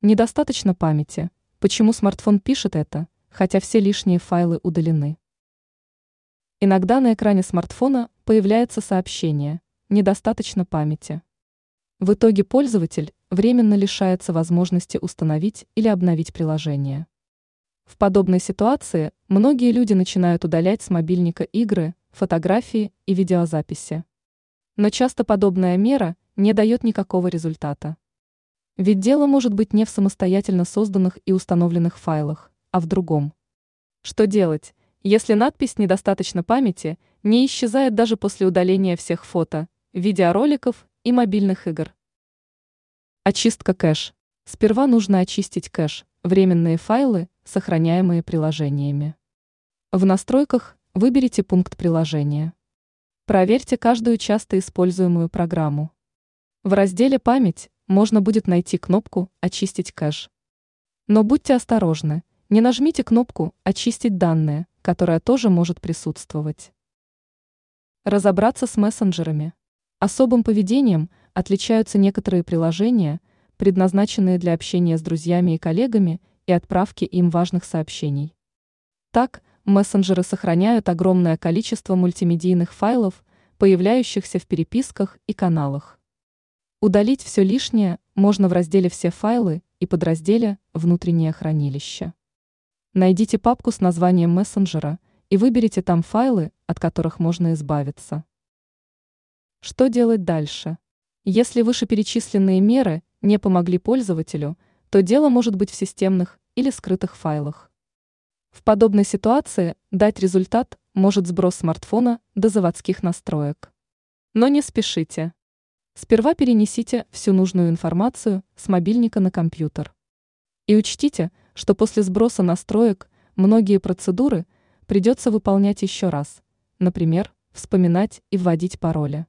Недостаточно памяти. Почему смартфон пишет это, хотя все лишние файлы удалены? Иногда на экране смартфона появляется сообщение «Недостаточно памяти». В итоге пользователь временно лишается возможности установить или обновить приложение. В подобной ситуации многие люди начинают удалять с мобильника игры, фотографии и видеозаписи. Но часто подобная мера не дает никакого результата. Ведь дело может быть не в самостоятельно созданных и установленных файлах, а в другом. Что делать, если надпись «Недостаточно памяти» не исчезает даже после удаления всех фото, видеороликов и мобильных игр? Очистка кэш. Сперва нужно очистить кэш, временные файлы, сохраняемые приложениями. В настройках выберите пункт приложения. Проверьте каждую часто используемую программу. В разделе «Память» можно будет найти кнопку «Очистить кэш». Но будьте осторожны, не нажмите кнопку «Очистить данные», которая тоже может присутствовать. Разобраться с мессенджерами. Особым поведением отличаются некоторые приложения, предназначенные для общения с друзьями и коллегами и отправки им важных сообщений. Так, мессенджеры сохраняют огромное количество мультимедийных файлов, появляющихся в переписках и каналах. Удалить все лишнее можно в разделе «Все файлы» и подразделе «Внутреннее хранилище». Найдите папку с названием мессенджера и выберите там файлы, от которых можно избавиться. Что делать дальше? Если вышеперечисленные меры не помогли пользователю, то дело может быть в системных или скрытых файлах. В подобной ситуации дать результат может сброс смартфона до заводских настроек. Но не спешите. Сперва перенесите всю нужную информацию с мобильника на компьютер. И учтите, что после сброса настроек многие процедуры придется выполнять еще раз, например, вспоминать и вводить пароли.